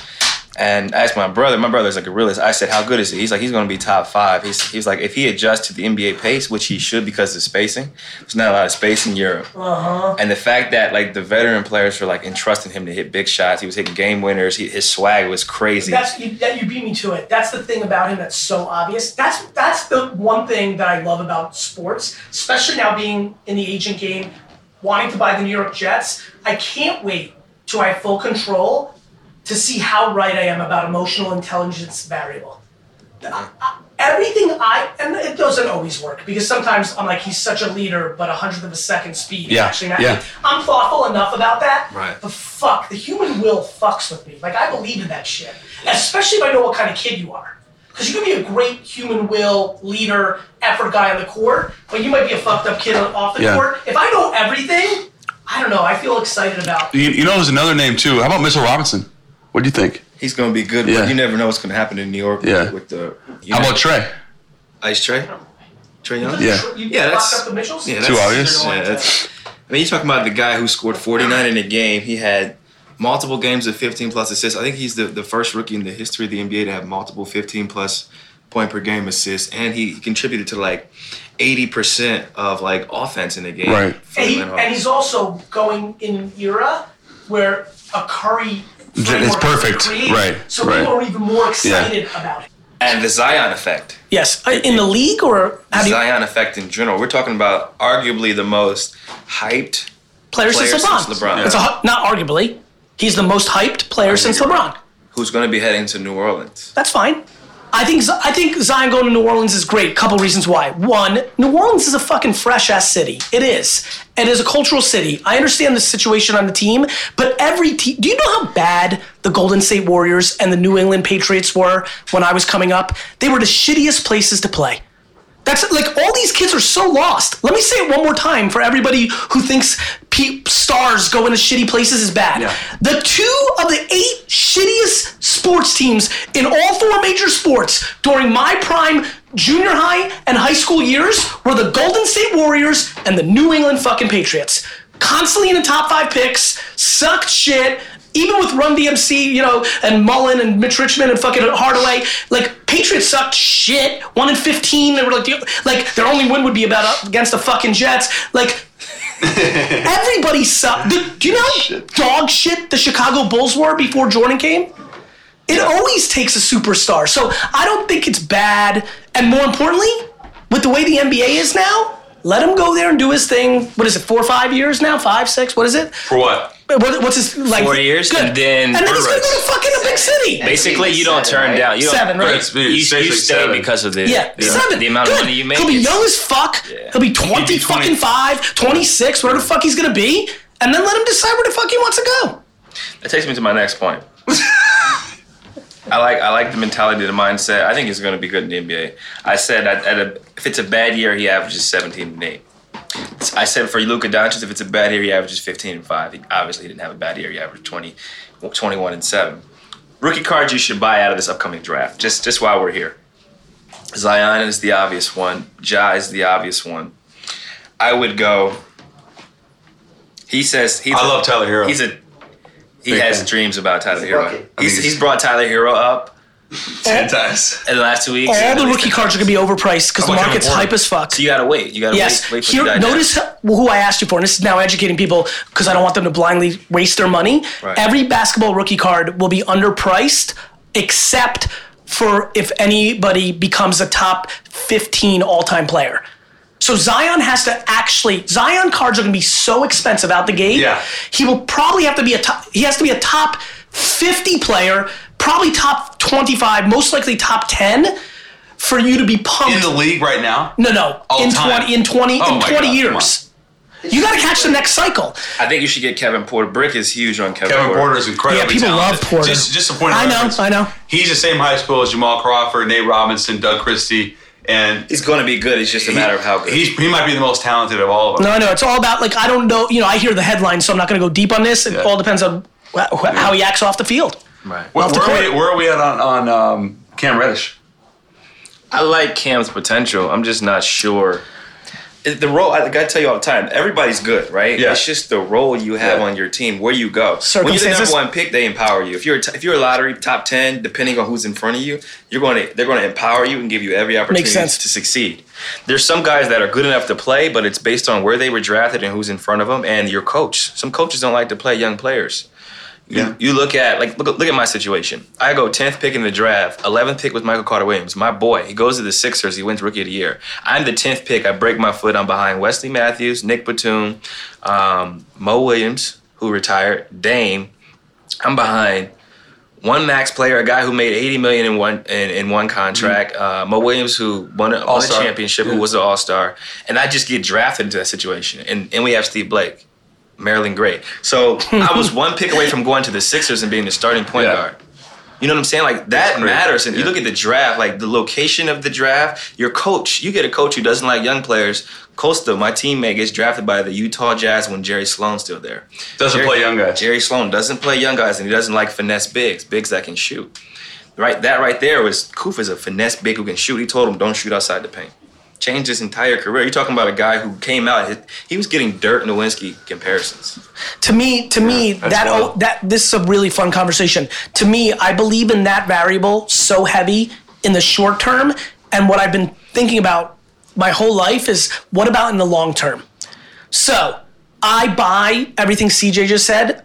And I asked my brother, my brother's like a realist. I said, How good is he? He's like, He's gonna be top five. He's he's like, if he adjusts to the NBA pace, which he should because of spacing, there's not a lot of space in Europe. Uh-huh. And the fact that like the veteran players were like entrusting him to hit big shots, he was hitting game winners. He, his swag was crazy. That's you, that you beat me to it. That's the thing about him that's so obvious. That's that's the one thing that I love about sports, especially now being in the agent game, wanting to buy the New York Jets. I can't wait till I have full control to see how right I am about emotional intelligence variable. I- I- Everything I and it doesn't always work because sometimes I'm like he's such a leader, but a hundredth of a second speed Yeah, actually not. yeah. I'm thoughtful enough about that. Right. But fuck, the human will fucks with me. Like I believe in that shit, especially if I know what kind of kid you are. Because you can be a great human will leader, effort guy on the court, but you might be a fucked up kid off the Yeah. court. If I know everything, I don't know. I feel excited about. You, you know, there's another name too. How about Mitchell Robinson? What do you think? He's gonna be good, Yeah. but you never know what's gonna happen in New York Yeah. with the. You How know, about Trae? Ice Trae? Trae Young? Yeah. You Yeah, that's- up the Mitchells. Yeah, Too that's- obvious. Yeah, that's, I mean, you're talking about the guy who scored 49 in a game. He had multiple games of 15 plus assists. I think he's the, the first rookie in the history of the NBA to have multiple 15 plus point per game assists, and he, he contributed to like 80% of like offense in the game. Right. And, he, and he's also going in an era where a Curry. It's perfect. created, Right, So right. people are even more excited about it. And the Zion effect. Yes, uh, in the league or how do you Zion effect in general. We're talking about arguably the most hyped. player since LeBron? since LeBron. It's a, not arguably. He's the most hyped player since LeBron. Who's going to be heading to New Orleans? That's fine. I think I think Zion going to New Orleans is great. Couple reasons why. One, New Orleans is a fucking fresh ass city. It is. It is a cultural city. I understand the situation on the team, but every team. Do you know how bad the Golden State Warriors and the New England Patriots were when I was coming up? They were the shittiest places to play. That's like all these kids are so lost. Let me say it one more time for everybody who thinks pe- stars going to shitty places is bad. The two of the eight shittiest sports teams in all four major sports during my prime junior high and high school years were the Golden State Warriors and the New England fucking Patriots. Constantly in the top five picks, sucked shit, even with Run TMC, you know, and Mullin and Mitch Richmond and fucking Hardaway, like Patriots sucked shit. One in fifteen, they were like, like their only win would be about against the fucking Jets. Like everybody sucked. Do, do you know how dog shit the Chicago Bulls were before Jordan came? It always takes a superstar. So I don't think it's bad. And more importantly, with the way the NBA is now, let him go there and do his thing. What is it? Four or five years now? Five, six? What is it? For what? What, what's his like? Four years, Good. and then and then he's gonna go to fucking a big city. Basically, you don't Seven, turn right? down. You don't, Seven, right? It's- You, it's you stay seven. because of the Yeah, the, seven. the amount of Good. money you make. He'll be young as fuck. Yeah. He'll be 20 He'd be 20. fucking 5, 26, whatever the fuck he's gonna be. And then let him decide where the fuck he wants to go. That takes me to my next point. I like I like the mentality, the mindset. I think he's going to be good in the NBA. I said at, at a, if it's a bad year, he averages 17 and 8. I said for Luka Doncic, if it's a bad year, he averages 15 and 5. He obviously didn't have a bad year. He averaged 20, 21 and 7. Rookie cards you should buy out of this upcoming draft, just just while we're here. Zion is the obvious one. Ja is the obvious one. I would go. He says he's I a- love Tyler Herro. He's a he Big has fan. dreams about Tyler He's a Herro. rookie. He's, he's, he's- brought Tyler Herro up ten eh. times. in the last two weeks. All the rookie cards are gonna be overpriced because the market's hype as fuck. So you gotta wait. You gotta Yes. wait. Wait Here, the dynamic. notice who I asked you for, and this is now educating people because I don't want them to blindly waste their money. Right. Every basketball rookie card will be underpriced, except for if anybody becomes a top 15 all-time player. So Zion has to actually Zion cards are going to be so expensive out the gate. Yeah. He will probably have to be a top. He has to be a top 50 player, probably top 25, most likely top 10, for you to be pumped. In the league right now? no, no, All in time. 20 in 20 Oh in 20 God, years. You got to catch the next cycle. I think you should get Kevin Porter. Brick is huge on Kevin, Kevin Porter. Porter is incredible. Yeah, people love Porter. Just, just a point of I know, reference. I know. He's the same high school as Jamal Crawford, Nate Robinson, Doug Christie, and He's going to be good. It's just a matter of how good. He's, he might be the most talented of all of them. No, no, it's all about like I don't know. You know, I hear the headlines, so I'm not going to go deep on this. It Yeah. all depends on wh- wh- how he acts off the field. Right. Where, off the where are we, where are we at on, on um, Cam Reddish? I like Cam's potential. I'm just not sure. The role, I gotta tell you all the time, everybody's good, right? Yeah. It's just the role you have Yeah. on your team, where you go. When you're the number one pick, they empower you. If you're a t- if you're a lottery top ten, depending on who's in front of you, you're going to they're going to empower you and give you every opportunity sense. to succeed. There's some guys that are good enough to play, but it's based on where they were drafted and who's in front of them and your coach. Some coaches don't like to play young players. Yeah. You look at like look, look at my situation. I go 10th pick in the draft, 11th pick with Michael Carter Williams, my boy. He goes to the Sixers. He wins Rookie of the Year. I'm the 10th pick. I break my foot. I'm behind Wesley Matthews, Nick Batum, um, Mo Williams, who retired, Dame. I'm behind one max player, a guy who made 80 million in one in, in one contract. Uh, Mo Williams, who won a, won a All-star. championship, Yeah. who was an All Star, and I just get drafted into that situation. And and we have Steve Blake. Maryland great. So I was one pick away from going to the Sixers and being the starting point Yeah. guard. You know what I'm saying? Like that matters. And you look at the draft, like the location of the draft, your coach, you get a coach who doesn't like young players. Kosta, my teammate, gets drafted by the Utah Jazz when Jerry Sloan's still there. Doesn't Jerry- play young guys. Jerry Sloan doesn't play young guys and he doesn't like finesse bigs, bigs that can shoot. Right, that right there was Koof is a finesse big who can shoot. He told him don't shoot outside the paint. Changed his entire career. You're talking about a guy who came out. He was getting Dirk Nowitzki comparisons. To me, to me, that's that oh, that this is a really fun conversation. To me, I believe in that variable so heavy in the short term, and what I've been thinking about my whole life is what about in the long term. So I buy everything CJ just said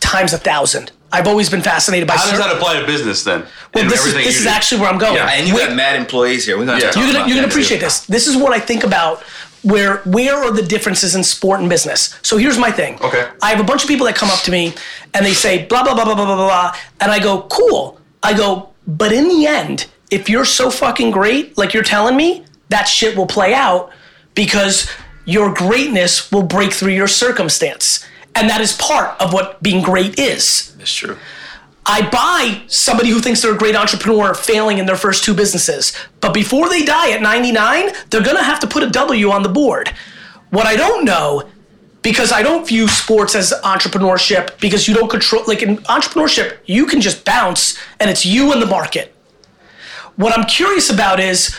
times a thousand. I've always been fascinated by. How does that apply to business then? Well, and this is, this is actually where I'm going. Yeah, and you have got mad employees here. We're gonna yeah. you're gonna, you're gonna appreciate too. this. This is what I think about. Where where are the differences in sport and business? So here's my thing. Okay. I have a bunch of people that come up to me and they say blah blah blah blah blah blah blah, and I go cool. I go, but in the end, if you're so fucking great, like you're telling me, that shit will play out because your greatness will break through your circumstance. And that is part of what being great is. That's true. I buy somebody who thinks they're a great entrepreneur failing in their first two businesses. But before they die at 99, they're going to have to put a W on the board. What I don't know, because I don't view sports as entrepreneurship, because you don't control, like in entrepreneurship, you can just bounce and it's you and the market. What I'm curious about is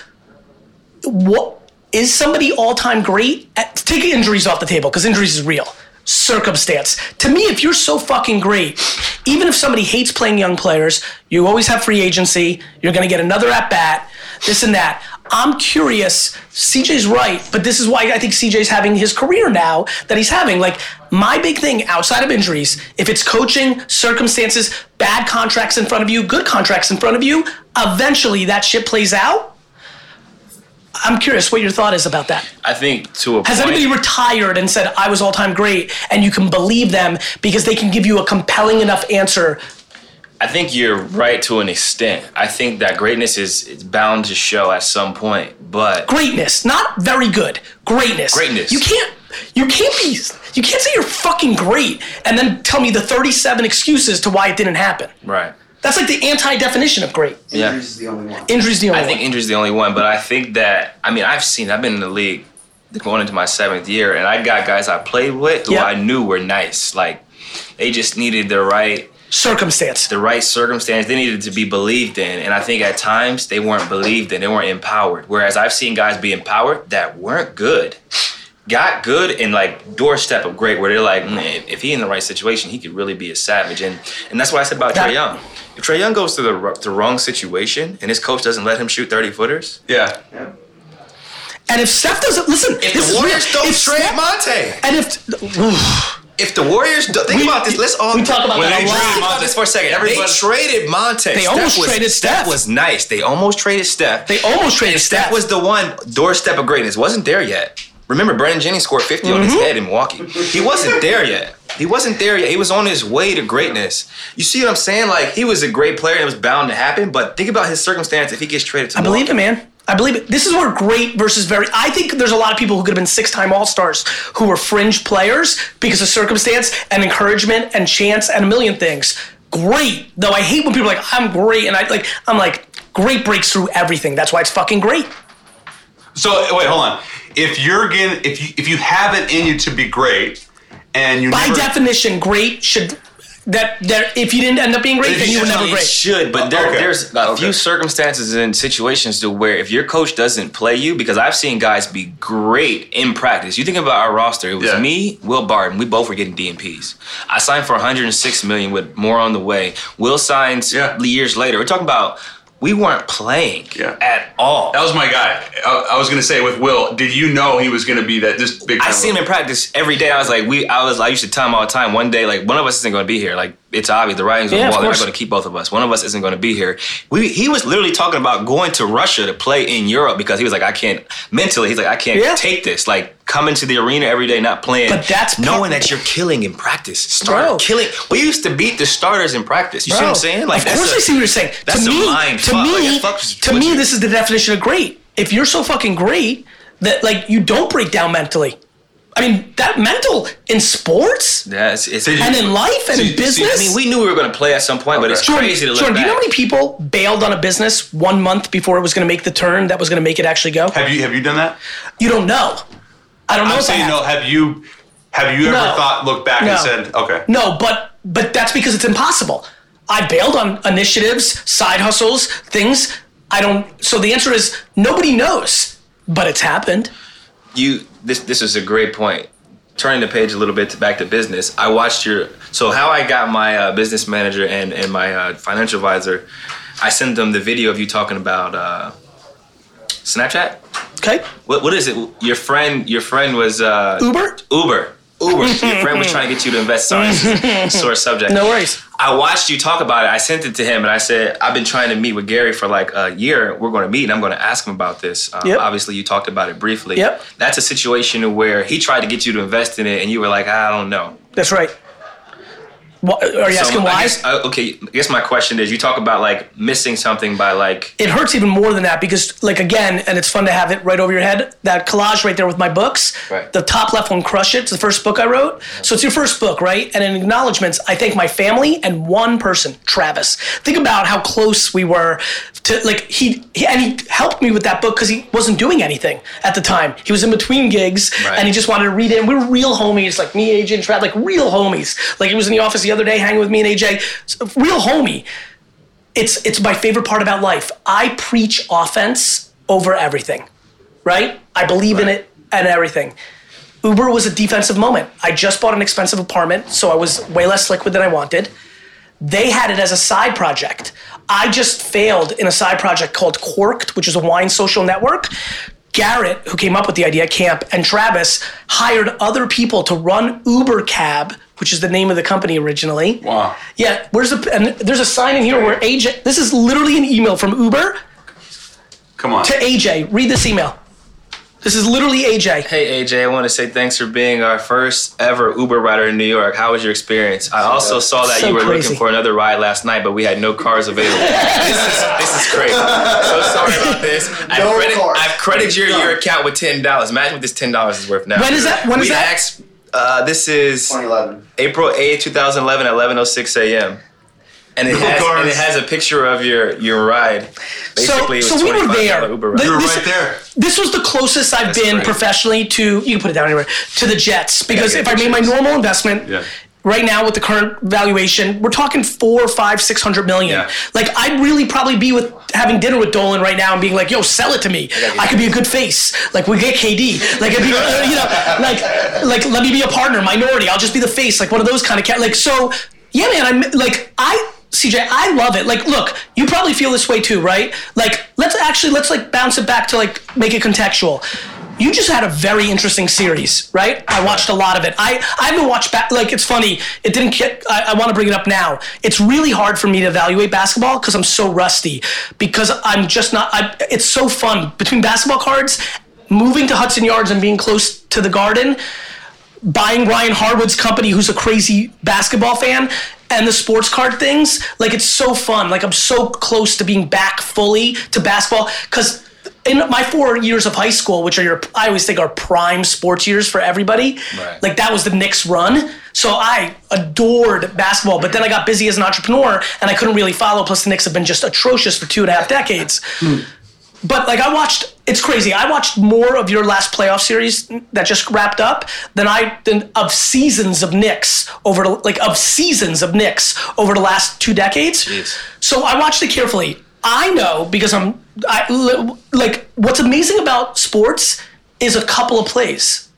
what is somebody all time great at take injuries off the table because injuries is real circumstance. To me if you're so fucking great even if somebody hates playing young players you always have free agency you're going to get another at bat this and that. I'm curious cj's right but this is why i think cj's having his career now that he's having. Like my big thing outside of injuries if it's coaching circumstances bad contracts in front of you good contracts in front of you eventually that shit plays out I'm curious what your thought is about that. I think to a Has point. anybody retired and said I was all time great and you can believe them because they can give you a compelling enough answer? I think you're right to an extent. I think that greatness is, is bound to show at some point, but Greatness, not very good. Greatness. Greatness. You can't you can't be you can't say you're fucking great and then tell me the 37 excuses to why it didn't happen. right. That's like the anti-definition of great. Yeah. Injuries is the only one. Injury's the only I think one. injury's the only one, but I think that I mean I've seen I've been in the league going into my seventh year, and I got guys I played with who Yeah. I knew were nice. Like they just needed the right Circumstance. the right circumstance. They needed to be believed in, and I think at times they weren't believed in. They weren't empowered. Whereas I've seen guys be empowered that weren't good. Got good and like doorstep of great, where they're like, man, if he in the right situation, he could really be a savage, and and that's what I said about That- Trae Young. If Trae Young goes to the the wrong situation and his coach doesn't let him shoot thirty footers, Yeah. And if Steph doesn't listen, if this the Warriors real. don't If trade Steph- Monta, And if oof, If the Warriors don't, think We- about this, let's all we talk about When that they a traded Monta, this for a second. Everybody- they traded Monta. They almost was, traded Steph. was nice. They almost traded Steph. They almost traded and Steph Steph. was the one doorstep of greatness. Wasn't there yet. Remember, Brandon Jennings scored 50 on Mm-hmm. his head in Milwaukee. He wasn't there yet. He wasn't there yet. He was on his way to greatness. You see what I'm saying? Like he was a great player and it was bound to happen. But think about his circumstance if he gets traded to I believe it, man. I believe it. This is where great versus very. I think there's a lot of people who could have been six-time All-Stars who were fringe players because of circumstance and encouragement and chance and a million things. Great, though. I hate when people are like I'm great, and I like I'm like great breaks through everything. That's why it's fucking great. So wait, hold on. If you're getting, if you if you have it in you to be great, and you By never, definition, great should that that if you didn't end up being great, then you you were never great. should, but there, Okay. there's a Okay. few circumstances and situations to where if your coach doesn't play you, because I've seen guys be great in practice. You think about our roster; it was Yeah. me, Will Barton. We both were getting DNPs. I signed for 106 million with more on the way. Will signs Yeah. years later. We're talking about we weren't playing Yeah. at all. that was my guy. I, I was gonna say with Will, did you know he was gonna be that this big? I see him in practice every day. I was like, we. I was. I used to tell him all the time. One day, like one of us isn't going to be here. Like it's obvious. The writing's on Yeah, the wall. They're not going to keep both of us. One of us isn't going to be here. We. He was literally talking about going to Russia to play in Europe because he was like, I can't mentally. He's like, I can't Yeah. take this. Like coming to the arena every day, not playing. But that's knowing that you're killing in practice. Start Bro. killing. We used to beat the starters in practice. You see what I'm saying? Like of that's course a- I see what you're saying. that's to me, mind to fuck. me, Like, to me, you. this is the definition of great. If you're so fucking great that like you don't break down mentally. I mean, that mental in sports Yeah, it's, it's, and in life and See- in see, business. I mean, we knew we were going to play at some point, but it's Jordan, crazy to look Jordan, do you know how many people bailed on a business one month before it was going to make the turn that was going to make it actually go? Have you have you done that? You don't know. I don't know I'm if I saying have. no. Have you have you ever No. thought, looked back No. and said, okay, No, but but that's because it's impossible. I bailed on initiatives, side hustles, things. I don't. So the answer is nobody knows, but it's happened. you this this is a great point. Turning the page a little bit to back to business, I watched your so how I got my uh, business manager and and my uh, financial advisor. I sent them the video of you talking about uh, Snapchat. Okay, What what is it? Your friend your friend was uh, Uber. Uber. Uber. Your friend was trying to get you to invest. Sorry, this is a sore subject. No worries. I watched you talk about it. I sent it to him and I said, I've been trying to meet with Gary for like a year. We're going to meet and I'm going to ask him about this. Um, Yep. Obviously, you talked about it briefly. Yep. That's a situation where he tried to get you to invest in it and you were like, I don't know. That's right. What, are you asking why? guess, uh, okay, I guess my question is you talk about like missing something by like, it hurts even more than that because like again and it's fun to have it right over your head that collage right there with my books Right. the top left one crush it it's the first book i wrote so it's your first book right and in acknowledgments i thank my family and one person travis think about how close we were to like he, he and he helped me with that book because he wasn't doing anything at the time he was in between gigs Right. and he just wanted to read it and we were real homies like me aj and trav like real homies like he was in the office the other day hanging with me and aj So, real homie it's it's my favorite part about life. I preach offense over everything, right? I believe in it and everything. Uber was a defensive moment. I just bought an expensive apartment, so I was way less liquid than I wanted. They had it as a side project. I just failed in a side project called Corkd, which is a wine social network. Garrett, who came up with the idea, Camp, and Travis hired other people to run Uber Cab, which is the name of the company originally. wow. Yeah, where's the and there's a sign in here where AJ this is literally an email from Uber Come on. to AJ. Read this email. This is literally AJ. hey AJ, I want to say thanks for being our first ever Uber rider in New York. How was your experience? I also saw that So you were crazy. looking for another ride last night, but we had no cars available. this is this is crazy. So sorry about this. I've, No credit, cars. I've credited your, your account with ten dollars. Imagine what this ten dollars is worth now. When is that? When is we that? Asked, uh, this is 2011. April 8, 2011 at 11:06 a.m. And it, has, and it has a picture of your your ride. Basically, so it was we were there. Uber The- ride. You're this- right there. This was the closest I've That's been great. professionally to you can put it down anywhere to the Jets because if I made my normal investment Yeah. right now with the current valuation, we're talking four, five, six hundred million. Yeah. Like I'd really probably be with having dinner with Dolan right now and being like, "Yo, sell it to me. gotta I could be a good face. Like we get KD. Like it'd be, uh, you know, like like let me be a partner, minority. I'll just be the face, like one of those kind of cat. Like so, yeah, man. I'm like I. CJ, I love it. Like, look, you probably feel this way too, right? Like, let's actually let's like bounce it back to like make it contextual. you just had a very interesting series, right? I watched a lot of it. I, I haven't watched back. Like it's funny. It didn't get. I, I want to bring it up now. It's really hard for me to evaluate basketball because I'm so rusty. Because I'm just not. I, it's so fun between basketball cards, moving to Hudson Yards and being close to the Garden, buying Ryan Harwood's company, who's a crazy basketball fan. And the sports card things, like it's so fun. Like I'm so close to being back fully to basketball because in my four years of high school, which are your, I always think are prime sports years for everybody. Right. Like that was the Knicks run. So I adored basketball, but then I got busy as an entrepreneur and I couldn't really follow. Plus the Knicks have been just atrocious for two and a half decades. Hmm. But like I watched, it's crazy. I watched more of your last playoff series that just wrapped up than I than of seasons of Knicks over like of seasons of Knicks over the last two decades. Jeez. So I watched it carefully. I know because I'm I like what's amazing about sports is a couple of plays.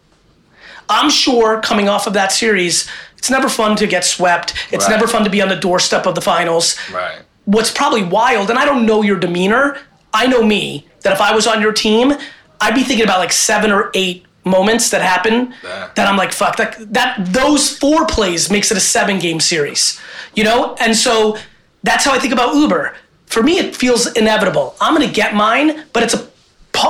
I'm sure coming off of that series, it's never fun to get swept. It's Right. never fun to be on the doorstep of the finals Right. what's probably wild, and I don't know your demeanor. I know me that if I was on your team, I'd be thinking about like seven or eight moments that happen that I'm like, fuck that. That those four plays makes it a seven game series, you know. And so that's how I think about Uber. For me, it feels inevitable. I'm gonna get mine, but it's a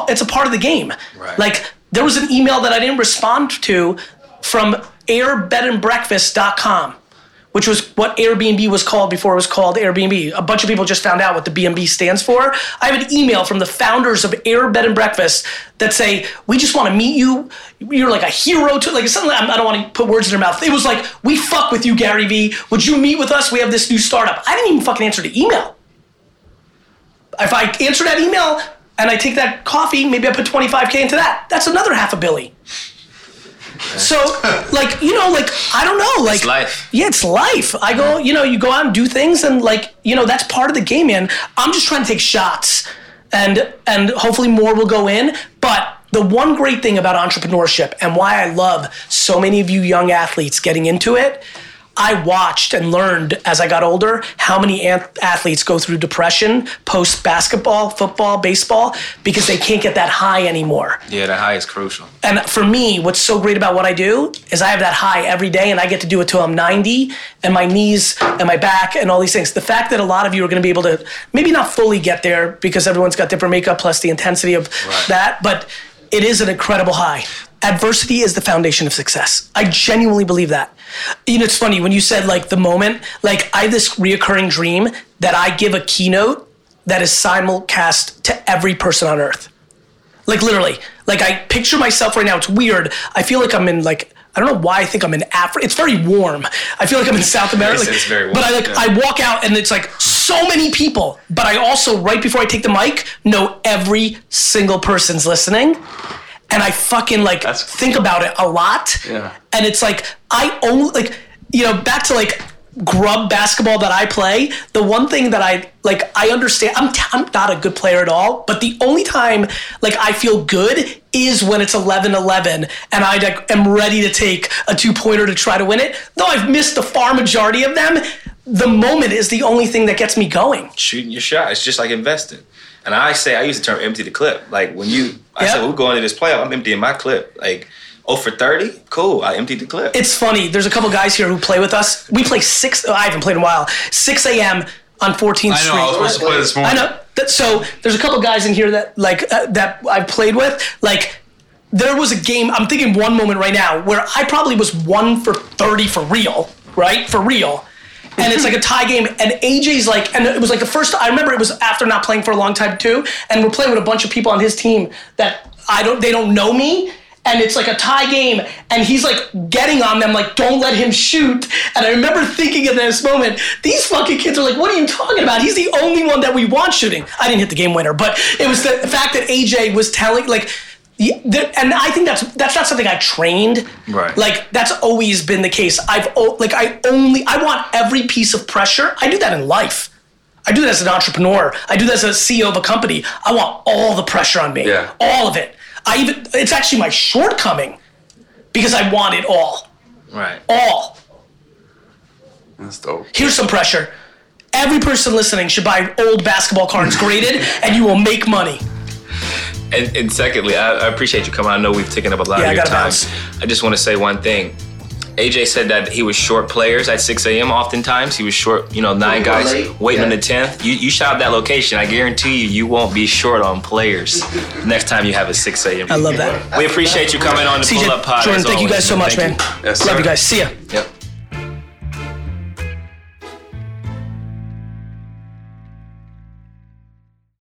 it's a part of the game. Right. Like there was an email that I didn't respond to from airbedandbreakfast.com which was what Airbnb was called before it was called Airbnb. A bunch of people just found out what the BNB stands for. I have an email from the founders of Air Bed and Breakfast that say, "We just want to meet you. You're like a hero to like something. I don't want to put words in their mouth. It was like, we fuck with you, Gary Vee. Would you meet with us? We have this new startup. I didn't even fucking answer the email. If I answer that email and I take that coffee, maybe I put 25k into that. That's another half a billy. So, like, you know, like, I don't know, like, It's life. yeah, it's life. I go, you know, you go out and do things, and like, you know, that's part of the game, man. I'm just trying to take shots, and and hopefully more will go in. But the one great thing about entrepreneurship, and why I love so many of you young athletes getting into it, I watched and learned as I got older how many an- athletes go through depression post basketball, football, baseball because they can't get that high anymore. Yeah, the high is crucial. And for me, what's so great about what I do is I have that high every day and I get to do it till I'm 90 and my knees and my back and all these things. The fact that a lot of you are going to be able to maybe not fully get there because everyone's got different makeup plus the intensity of that, but it is an incredible high. Adversity is the foundation of success. I genuinely believe that. You know, it's funny when you said like the moment, like I have this reoccurring dream that I give a keynote that is simulcast to every person on earth. Like literally, like I picture myself right now. It's weird. I feel like I'm in like I don't know why I think I'm in Africa. It's very warm. I feel like I'm in South America. It's- it's very warm, But I like yeah. I walk out and it's like so many people. But I also right before I take the mic know every single person's listening. And I fucking like That's- think about it a lot. Yeah. And it's like I only like you know back to like grub basketball that I play. The one thing that I like I understand I'm t- I'm not a good player at all, but the only time like I feel good is when it's 11-11 and I like, am ready to take a two-pointer to try to win it. Though I've missed the far majority of them, the moment is the only thing that gets me going. Shooting your shot. It's just like investing. And I say I use the term empty the clip. Like when you I Yep. said we're going to this playoff, I'm emptying my clip. Like, oh for 30? Cool. I emptied the clip. It's funny. There's a couple guys here who play with us. We play six. oh, I haven't played in a while. 6 a.m. on 14th I Street. know. I was supposed to play this morning. I know. That, so there's a couple guys in here that like uh, that I've played with. Like there was a game. I'm thinking one moment right now where I probably was one for 30 for real, right? For real. And it's like a tie game, and AJ's like, and it was like the first. I remember it was after not playing for a long time too, and we're playing with a bunch of people on his team that I don't, they don't know me, and it's like a tie game, and he's like getting on them, like, don't let him shoot. And I remember thinking in this moment, these fucking kids are like, what are you talking about? He's the only one that we want shooting. I didn't hit the game winner, but it was the fact that AJ was telling, like, yeah, and I think that's that's not something I trained. Right. Like that's always been the case. I've like I only I want every piece of pressure. I do that in life. I do that as an entrepreneur. I do that as a CEO of a company. I want all the pressure on me. Yeah. All of it. I even it's actually my shortcoming because I want it all. right. All. That's dope. Here's some pressure. Every person listening should buy old basketball cards graded and you will make money. And, and secondly, I, I appreciate you coming. I know we've taken up a lot Yeah, of your time. bounce. I just want to say one thing. AJ said that he was short players at 6 a.m. Oftentimes, he was short. You know, nine guys late. waiting on the 10th. You you shot that location. I guarantee you, you won't be short on players next time you have a 6 a.m. I love that. We appreciate you coming on the Pull Up Pod. Jordan, as thank you guys so much, Thank man. you. Yes, Love you guys. See ya. Yep.